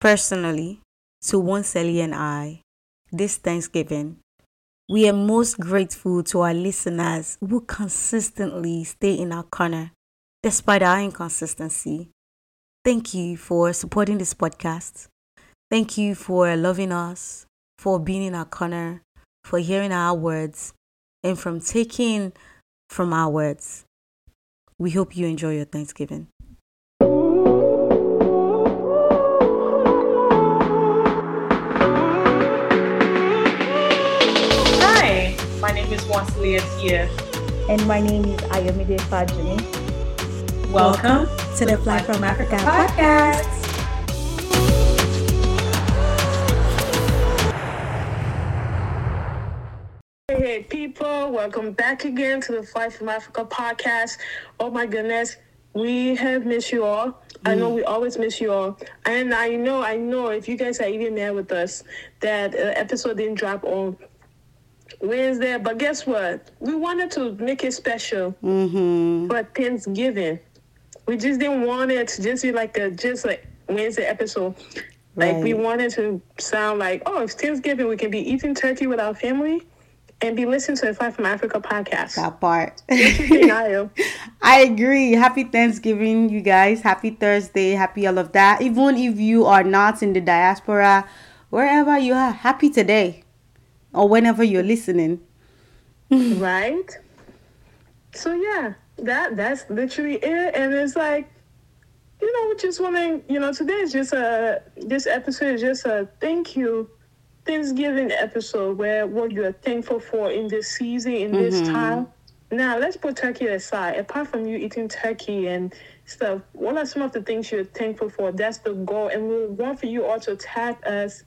Personally, to Wonseli and I, this Thanksgiving, we are most grateful to our listeners who consistently stay in our corner despite our inconsistency. Thank you for supporting this podcast. Thank you for loving us, for being in our corner, for hearing our words, and from taking from our words. We hope you enjoy your Thanksgiving. My name is Wanslee Atia. And my name is Ayomide Fajimi. Welcome to the Fly from Africa podcast. Hey people, welcome back again to the Fly from Africa podcast. Oh my goodness, we have missed you all. I know we always miss you all, and I know, I know if you guys are even there with us that uh, episode didn't drop on Wednesday, but guess what? We wanted to make it special mm-hmm. for Thanksgiving. We just didn't want it to just be like a just like Wednesday episode. Like we wanted to sound like, oh, it's Thanksgiving. We can be eating turkey with our family and be listening to the Fly from Africa podcast. That part. What you think, Ayo? I agree. Happy Thanksgiving, you guys. Happy Thursday. Happy all of that. Even if you are not in the diaspora, wherever you are, happy today or whenever you're listening. right? So yeah, that that's literally it. And it's like, you know, just wanting, you know, today is just a this episode is just a thank you Thanksgiving episode where what you're thankful for in this season, in this mm-hmm. time. Now let's put turkey aside. Apart from you eating turkey and stuff, what are some of the things you're thankful for? That's the goal. And we want for you all to tag us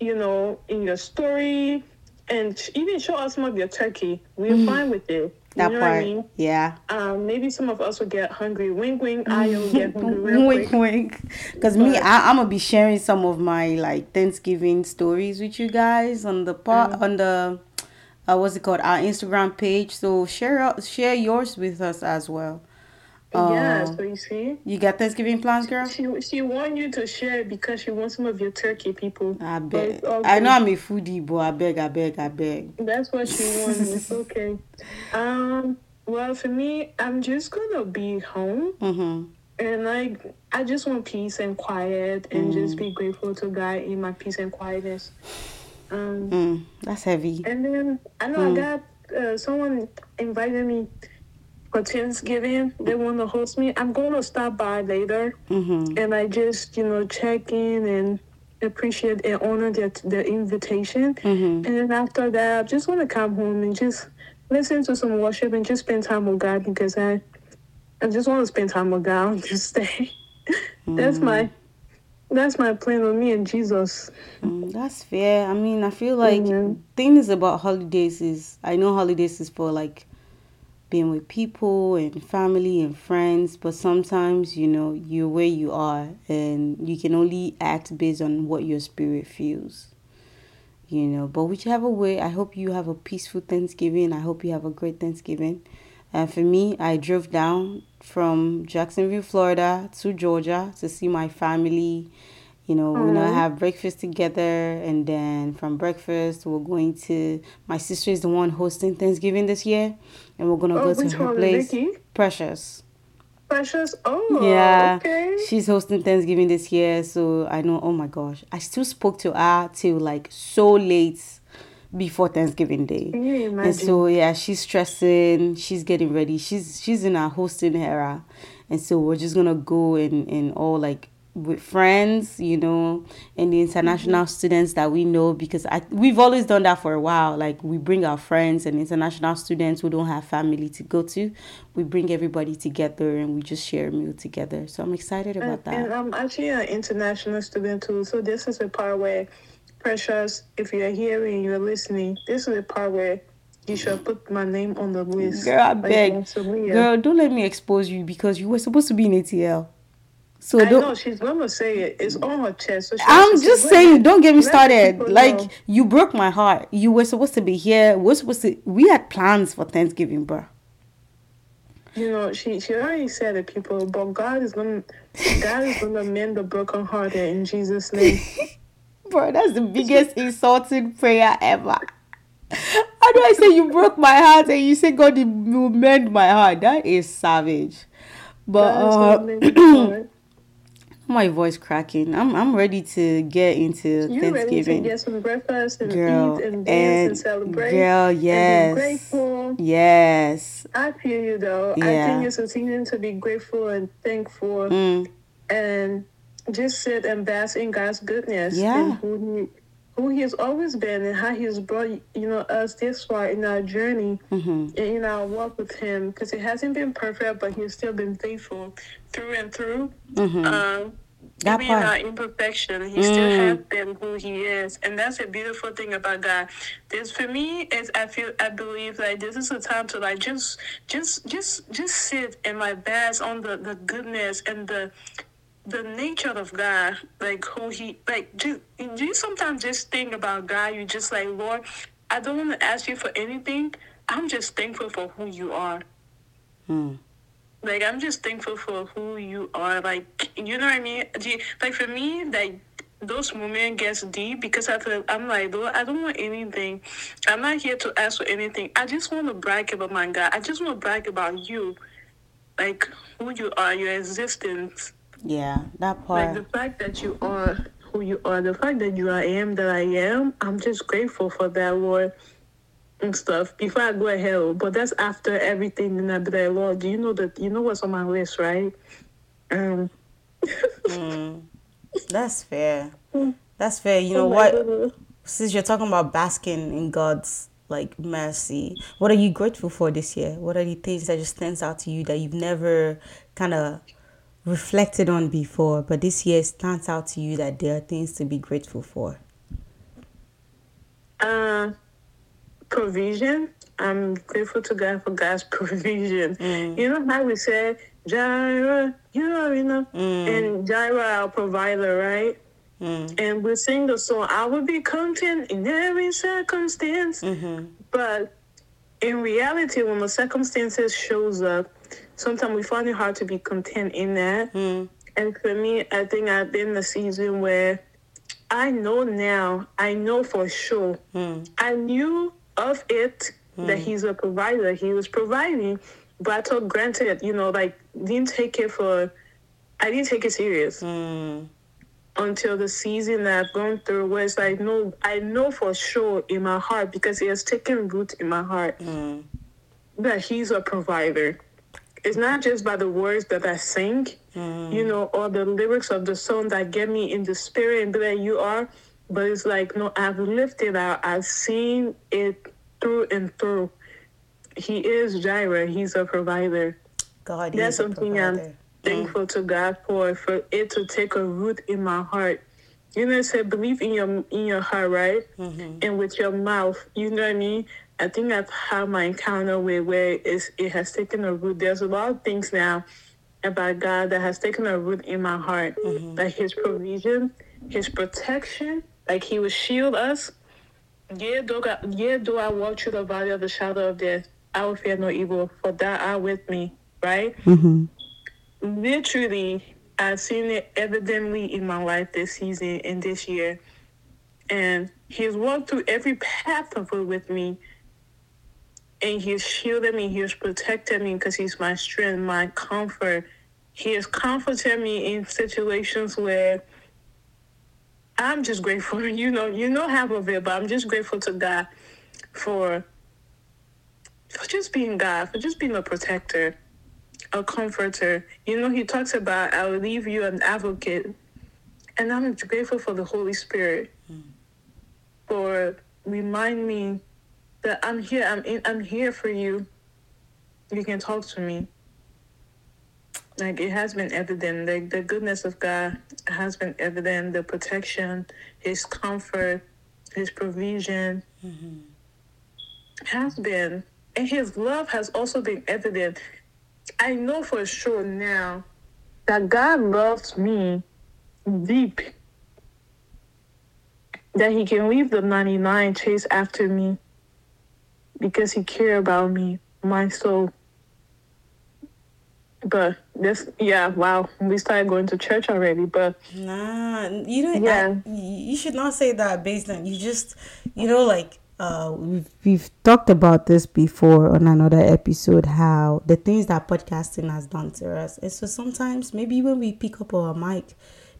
you know, in your story and even show us some of your turkey. We're fine with it. You That know part. I mean? Yeah. Um, maybe some of us will get hungry. Wink, wink. I will get hungry real wink, quick. wink. Because me, I, I'm gonna be sharing some of my like Thanksgiving stories with you guys on the part on the uh, what's it called our Instagram page. So share share yours with us as well. Yeah, Uh, so you see, You got Thanksgiving plans, girl? she she want you to share because she wants some of your turkey, people. I beg. it's all I know. I'm a foodie, but I beg, I beg, I beg. That's what she wants. It's okay. Um. Well, for me, I'm just gonna be home. Mm-hmm. And like, I just want peace and quiet, and just be grateful to God in my peace and quietness. Um, Mm, that's heavy. and then I know I got uh, someone invited me for Thanksgiving. They want to host me. I'm going to stop by later, Mm-hmm. and I just you know check in and appreciate and honor their the invitation. Mm-hmm. And then after that, I just want to come home and just listen to some worship and just spend time with God because I I just want to spend time with God on this day. that's my that's my plan with me and Jesus. Mm, that's fair. I mean, I feel like Mhm. things about holidays is I know holidays is for like being with people and family and friends, but sometimes you know you're where you are and you can only act based on what your spirit feels. You know, but whichever way, I hope you have a peaceful Thanksgiving. I hope you have a great Thanksgiving. And for me, I drove down from Jacksonville, Florida to Georgia to see my family. You know, we're gonna mm-hmm. have breakfast together, and then from breakfast, we're going to. My sister is the one hosting Thanksgiving this year, and we're gonna Oh, go to her one, place. Vicky? Precious. Precious. Oh, Yeah, Okay. she's hosting Thanksgiving this year, so I know. Oh my gosh, I still spoke to her till like so late before Thanksgiving Day. Can you imagine? And so yeah, she's stressing, she's getting ready. She's she's in her hosting era. And so we're just gonna go and, and all like with friends, you know, and the mm-hmm. international students that we know because I we've always done that for a while. Like we bring our friends and international students who don't have family to go to. We bring everybody together and we just share a meal together. So I'm excited about and, and. I'm actually an international student too. So this is the part where, Precious, if you're hearing, you're listening. This is the part where you should put my name on the list. Girl, I Like, beg. Girl, don't let me expose you because you were supposed to be in ATL. So I don't know she's gonna say it. It's on her chest. So I'm just say, saying, don't get me started. Like know. you broke my heart. You were supposed to be here. We're supposed to. We had plans for Thanksgiving, bro. you know, she she already said it, people. But God is gonna God is gonna mend the broken hearted in Jesus' name. Bro, that's the biggest insulting prayer ever. How do I say you broke my heart and you say God will mend my heart? That is savage. But my voice cracking. I'm I'm ready to get into You ready to Thanksgiving. get some breakfast and Girl, eat and dance and, and celebrate? girl, And yes. be grateful. Yes. I feel you though. I think it's a season to be grateful and thankful Mm, and just sit and bask in God's goodness Yeah. and who he who he has always been and how he has brought you know us this far in our journey hmm and in our walk with him because it hasn't been perfect but he's still been faithful through and through hmm um That even in our imperfection, he still Mm. has been who he is, and that's a beautiful thing about God. This for me is I feel I believe like this is a time to like just just just just sit in my bask on the the goodness and the the nature of God, like who he like. do you sometimes just think about God. You just like Lord, I don't want to ask you for anything. I'm just thankful for who you are. Mm. Like I'm just thankful for who you are. Like you know what I mean? Do you- Like for me, like those moments gets deep because I feel I'm like, Lord, I don't want anything. I'm not here to ask for anything. I just want to brag about my God. I just want to brag about you, like who you are, your existence. Yeah, that part. Like the fact that you are who you are, the fact that you are I am that I am, I'm just grateful for that, Lord, and stuff. Before I go ahead, but that's after everything, and I be like, Lord, do you know that you know what's on my list, right? Um, Mm. That's fair. That's fair. You know oh what? goodness. Since you're talking about basking in God's like mercy, what are you grateful for this year? What are the things that just stands out to you that you've never kind of reflected on before, but this year stands out to you that there are things to be grateful for? Uh, provision. I'm grateful to God for God's provision. Mm. You know how we say, Jireh, you already know, Mm. and Jireh, our provider, right? Mm. And we sing the song, I will be content in every circumstance. Mm-hmm. But in reality, when the circumstances shows up, sometimes we find it hard to be content in that. Mm. And for me, I think I've been the season where I know now, I know for sure, Mm. I knew of it that he's a provider. He was providing, but I took granted, you know, like didn't take it for, I didn't take it serious Mm. until the season that I've gone through where it's like, no, I know for sure in my heart because it has taken root in my heart Mm. that he's a provider. It's not just by the words that I sing, you know, or the lyrics of the song that get me in the spirit and like, you are. But it's like, no, I've lived it out. I've seen it through and through. He is Jireh. He's a provider. God That's something I'm thankful to God for, for it to take a root in my heart. You know, it said believe in your in your heart, right? Mm-hmm. And with your mouth. You know what I mean? I think I've had my encounter with where it has taken a root. There's a lot of things now about God that has taken a root in my heart. Like his provision, his protection, like he will shield us. Though I, though I walk through the valley of the shadow of death, I will fear no evil, for thou art with me, right? Mm-hmm. literally I've seen it evidently in my life this season and this year. And he's walked through every path of it with me. And he's shielded me, he's protected me because he's my strength, my comfort. He has comforted me in situations where I'm just grateful. You know, you know half of it, but I'm just grateful to God for for just being God, for just being a protector a comforter. You know, he talks about, I will leave you an advocate. And I'm grateful for the Holy Spirit hmm. for remind me that I'm here. I'm in, I'm here for you. You can talk to me. Like it has been evident. Like the goodness of God has been evident. The protection, His comfort, His provision mm-hmm. has been, and His love has also been evident. I know for sure now that God loves me deep. That He can leave the 99 chase after me because He care about me, my soul. but this yeah wow we started going to church already but Nah, you don't. Yeah. I, you should not say that based on you just, you know, like uh, we've we've talked about this before on another episode. How the things that podcasting has done to us, and so sometimes maybe when we pick up our mic,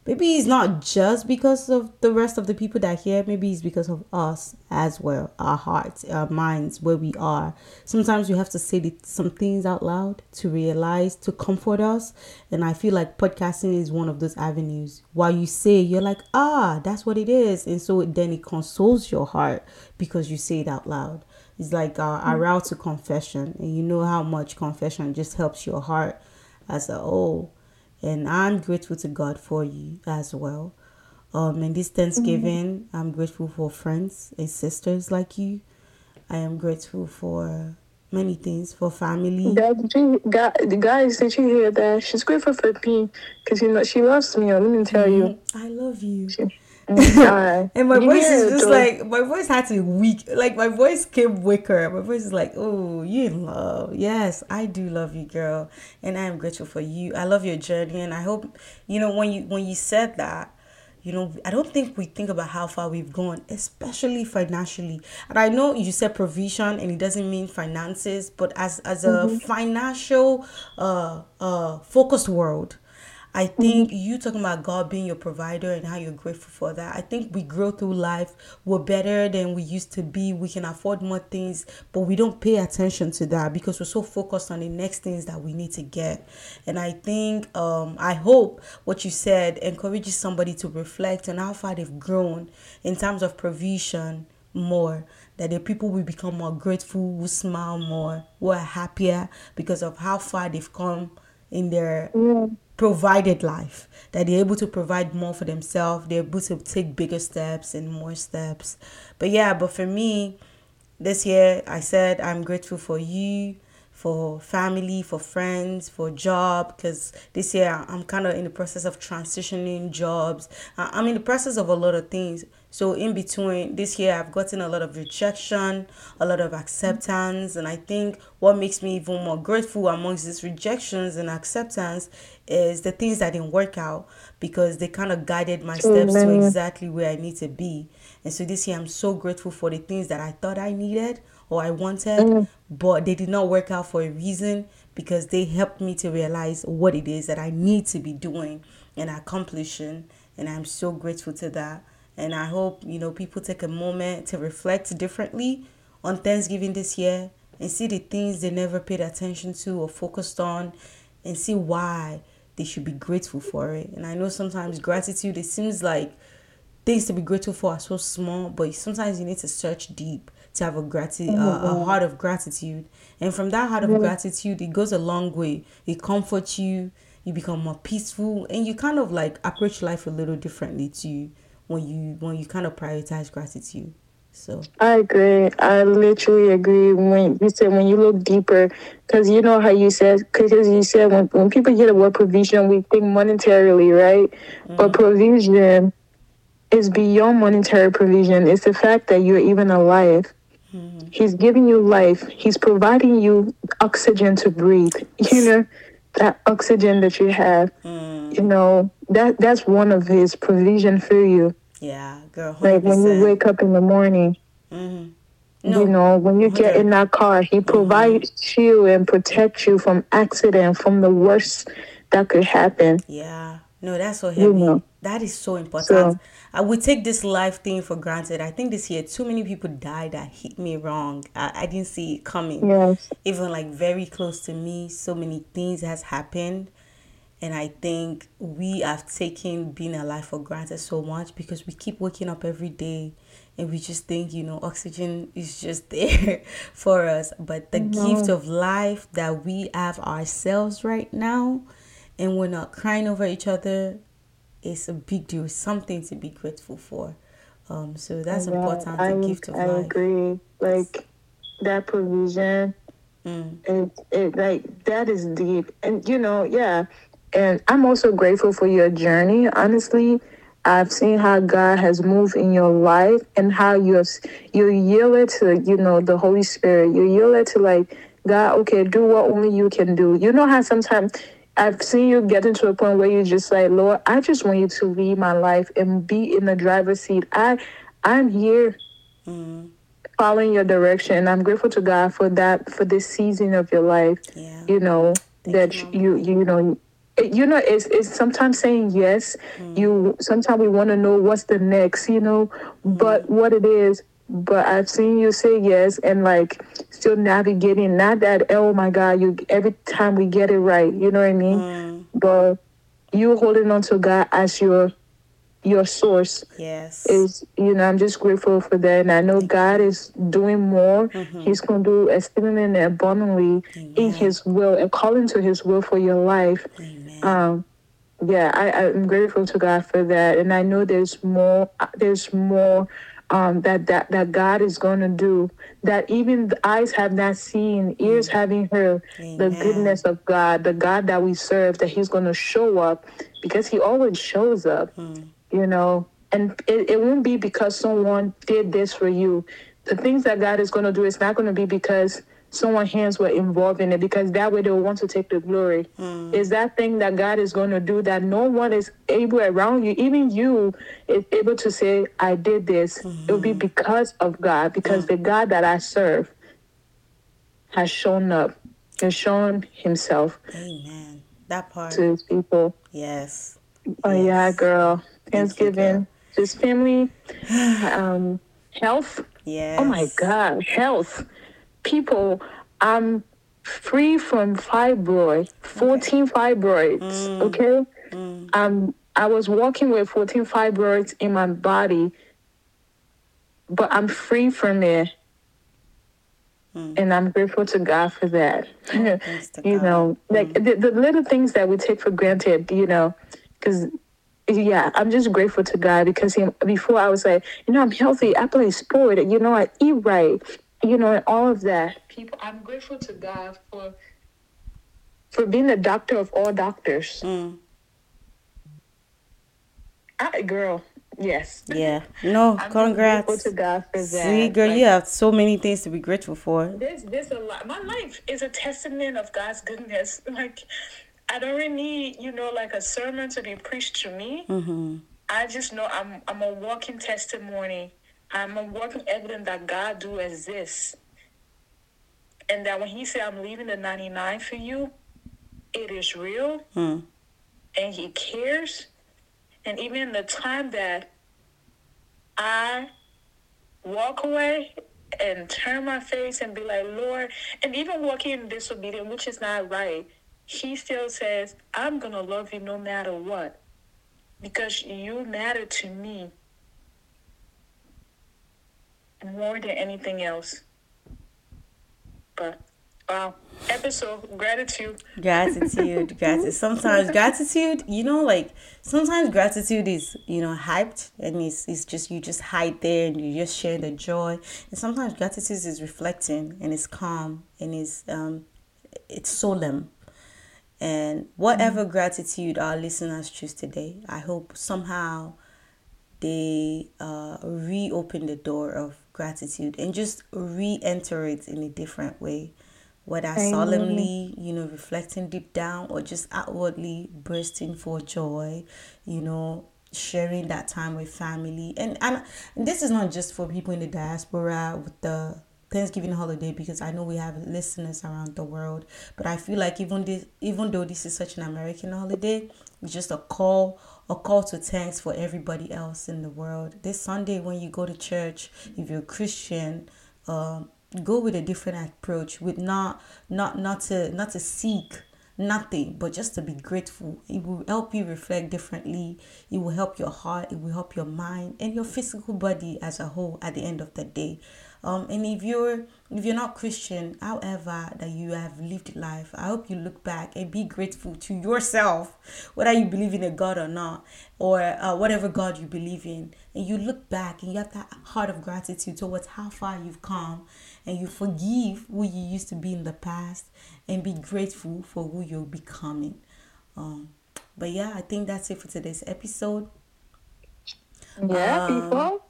maybe it's not just because of the rest of the people that hear. Maybe it's because of us as well, our hearts, our minds, where we are. Sometimes we have to say some things out loud to realize, to comfort us. And I feel like podcasting is one of those avenues. While you say, you're like, ah, that's what it is. And so then it consoles your heart because you say it out loud. It's like our, our route to confession. And you know how much confession just helps your heart as a whole. And I'm grateful to God for you as well. Um, and this Thanksgiving, I'm grateful for friends and sisters like you. I am grateful for many things, for family. Dad, did you, guy- guys, did you hear that? She's grateful for me because you know she loves me. Let me tell you. I love you. God. And my voice is just like my voice had to be weak. Like my voice came weaker. My voice is like, oh, you in love? Yes, I do love you, girl, and I am grateful for you. I love your journey, and I hope you know when you when you said that. You know, I don't think we think about how far we've gone, especially financially. And I know you said provision, and it doesn't mean finances, but as as a financial, uh, uh, focused world, I think you talking about God being your provider and how you're grateful for that. I think we grow through life. We're better than we used to be. We can afford more things, but we don't pay attention to that because we're so focused on the next things that we need to get. And I think, um, I hope what you said encourages somebody to reflect on how far they've grown in terms of provision more that the people will become more grateful will smile more who are happier because of how far they've come in their provided life that they're able to provide more for themselves they're able to take bigger steps and more steps. But yeah but for me this year i said i'm grateful for you for family for friends for job because this year i'm kind of in the process of transitioning jobs. I'm in the process of a lot of things so in between this year i've gotten a lot of rejection a lot of acceptance and i think what makes me even more grateful amongst these rejections and acceptance is the things that didn't work out because they kind of guided my steps to exactly where I need to be. And so this year I'm so grateful for the things that I thought I needed or I wanted, mm. but they did not work out for a reason because they helped me to realize what it is that I need to be doing and accomplishing. And I'm so grateful to that. And I hope, you know, people take a moment to reflect differently on Thanksgiving this year and see the things they never paid attention to or focused on and see why they should be grateful for it. And I know sometimes gratitude, it seems like things to be grateful for are so small, but sometimes you need to search deep to have a gratitude, uh, a heart of gratitude. And from that heart of gratitude, it goes a long way. It comforts you, you become more peaceful, and you kind of like approach life a little differently too when you when you kind of prioritize gratitude. So I agree. I literally agree. When you said when you look deeper, because you know how you said, because you said when, when people hear the word provision, we think monetarily, right? Mm-hmm. But provision is beyond monetary provision. It's the fact that you're even alive. Mm-hmm. He's giving you life. He's providing you oxygen to breathe. You know that oxygen that you have. Mm. You know that that's one of his provision for you. yeah, girl, Like when you wake up in the morning. Mm-hmm. No, You know, when you get in that car, he mm-hmm. provides you and protects you from accident, from the worst that could happen. Yeah, no, that's so You heavy. know. That is so important. So- I would take this life thing for granted. I think this year too many people died that hit me wrong. I, I didn't see it coming. Yes. Even like very close to me, so many things has happened. And I think we have taken being alive for granted so much because we keep waking up every day and we just think, you know, oxygen is just there for us. But the gift of life that we have ourselves right now and we're not crying over each other is a big deal, something to be grateful for. Um, so that's important, I, the gift of I life. agree. Like that provision, Mm. it, it like that is deep. And you know, yeah. And I'm also grateful for your journey. Honestly, I've seen how God has moved in your life and how you're you yielded to you know the Holy Spirit. You yielded to like God. Okay, do what only you can do. You know how sometimes I've seen you getting to a point where you just like, Lord, I just want you to lead my life and be in the driver's seat. I, I'm here, mm-hmm. following your direction. And I'm grateful to God for that, for this season of your life. Yeah. You know Thank that you, you, you know. You know, it's, it's sometimes saying yes. Mm. You sometimes we want to know what's the next, you know, but mm. what it is. But I've seen you say yes and like still navigating. Not that oh my God, you every time we get it right. You know what I mean? But you holding on to God as your your source Yes. is you know i'm just grateful for that and i know god is doing more he's going to do exceedingly and abundantly in his will and calling to his will for your life Amen. um yeah I, i'm grateful to god for that and i know there's more uh, there's more um that that that god is going to do that even the eyes have not seen ears haven't heard the goodness of god the god that we serve that he's going to show up because he always shows up you know? And it, it won't be because someone did this for you. The things that god is going to do is not going to be because someone's hands were involved in it because that way they'll want to take the glory hmm. is that thing that god is going to do that no one is able around you even you is able to say i did this it will be hmm. because of god because hmm. the god that i serve has shown up and shown himself Amen. That part. to his people Yes. Oh yeah, girl. Thanksgiving, just family, um, health. Yes. Oh my God, health. People, I'm free from fibroid, 14 fibroids. Mm. Okay, mm. um, I was walking with 14 fibroids in my body, but I'm free from it. Mm. And I'm grateful to God for that. You God. know, like the, the little things that we take for granted, you know, because yeah, I'm just grateful to God because he, before I was like, you know, I'm healthy, I play sport, you know, I eat right, you know, and all of that. People, I'm grateful to God for for being the doctor of all doctors. Mm. I, girl, yes. Yeah. No, I'm just congrats. grateful to God for that. See, girl, Like, you have so many things to be grateful for. There's there's a lot. My life is a testament of God's goodness. Like I don't really need, you know, like a sermon to be preached to me. Mm-hmm. I just know I'm I'm a walking testimony. I'm a walking evidence that God do exist. And that when he said I'm leaving the 99 for you, it is real Mm. and he cares. And even in the time that I walk away and turn my face and be like, Lord, and even walking in disobedience, which is not right, he still says, I'm going to love you no matter what because you matter to me more than anything else. But, wow, episode, gratitude. Gratitude, gratitude. Sometimes gratitude, you know, like sometimes gratitude is, you know, hyped and it's, it's just you just hide there and you just share the joy. And sometimes gratitude is reflecting and it's calm and it's um it's solemn. And whatever gratitude our listeners choose today, I hope somehow they uh, reopen the door of gratitude and just re-enter it in a different way whether solemnly you know reflecting deep down or just outwardly bursting for joy you know sharing that time with family and and this is not just for people in the diaspora with the Thanksgiving holiday because I know we have listeners around the world. But I feel like even this, even though this is such an American holiday, it's just a call, a call to thanks for everybody else in the world. This Sunday, when you go to church, if you're a Christian, um, go with a different approach, with not not not to not to seek nothing but just to be grateful. It will help you reflect differently. It will help your heart. It will help your mind and your physical body as a whole at the end of the day um and if you're if you're not christian however that you have lived life i hope you look back and be grateful to yourself whether you believe in a god or not or uh, whatever god you believe in. And you look back and you have that heart of gratitude towards how far you've come and you forgive who you used to be in the past and be grateful for who you're becoming. Um but yeah i think that's it for today's episode. Yeah, Um, people.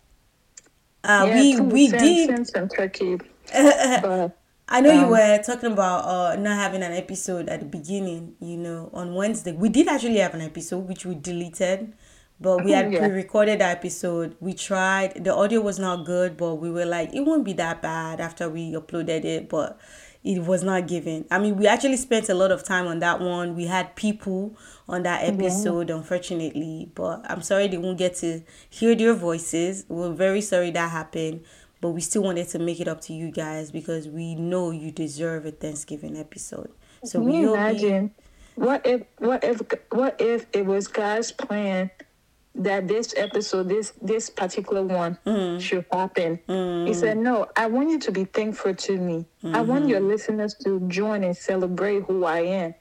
Uh Yeah, we we did and turkey. but I know you Um, were talking about uh not having an episode at the beginning, you know, on Wednesday. We did actually have an episode which we deleted, but we had Yeah. pre-recorded the episode. We tried. The audio was not good, but we were like, it won't be that bad after we uploaded it, but it was not given. I mean, we actually spent a lot of time on that one. We had people on that episode, unfortunately, but I'm sorry they won't get to hear their voices. We're very sorry that happened but we still wanted to make it up to you guys because we know you deserve a Thanksgiving episode. So Can we you hope you- imagine what if what if what if it was God's plan that this episode, this this particular one, Mm. should happen? He said, "No, I want you to be thankful to me. I want your Mm-hmm. listeners to join and celebrate who I am.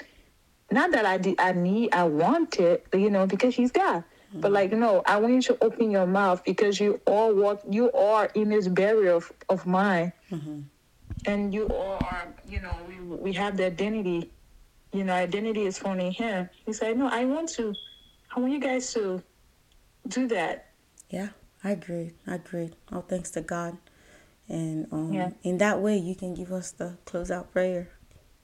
Not that I de- I need, I want it, you know, because He's God." But like no, I want you to open your mouth because you all walk, you are in this barrier of, of mine, and you all are, you know, we we have the identity you know, identity is found in him. He said, No, I want to, I want you guys to do that. Yeah, I agree. I agree. All thanks to God. And um, Yeah. in that way, you can give us the closeout prayer.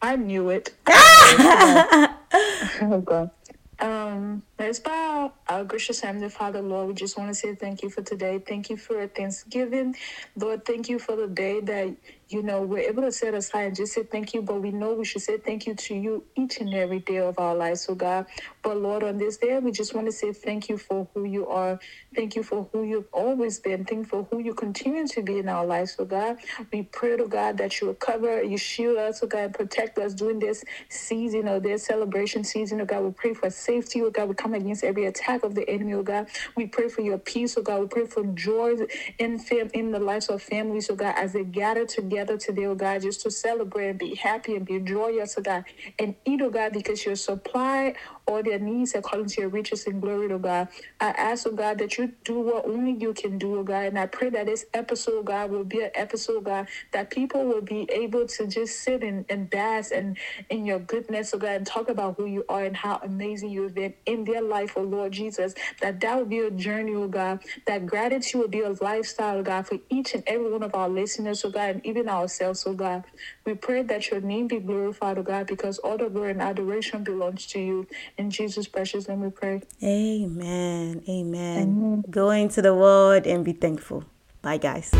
I knew it. oh, God. Um, let's. Our gracious Heavenly Father, Lord, we just want to say thank you for today. Thank you for Thanksgiving. Lord, thank you for the day that, you know, we're able to set aside and just say thank you, but we know we should say thank you to you each and every day of our lives, so God. But Lord, on this day, we just want to say thank you for who you are. Thank you for who you've always been. Thank you for who you continue to be in our lives, so God. We pray to God that you will cover, you shield us, oh God, and protect us during this season or this celebration season, oh God. We pray for safety, oh God. We come against every attack of the enemy, oh God. We pray for your peace, oh God. We pray for joy in fam- in the lives of families, oh God, as they gather together today, oh God, just to celebrate and be happy and be joyous, oh God, and eat, oh God, because you supply all their needs according to your riches and glory, oh God. I ask, oh God, that you do what only you can do, oh God. And I pray that this episode, oh God, will be an episode, oh God, that people will be able to just sit and, and bask and in your goodness, oh God, and talk about who you are and how amazing you have been in their life, oh Lord Jesus. That that will be a journey, oh God. That gratitude will be a lifestyle, oh God, for each and every one of our listeners, oh God, and even ourselves, oh God. We pray that your name be glorified, oh God, because all the glory and adoration belongs to you. In Jesus' precious name we pray. Amen. Amen. Go into the world and be thankful. Bye, guys.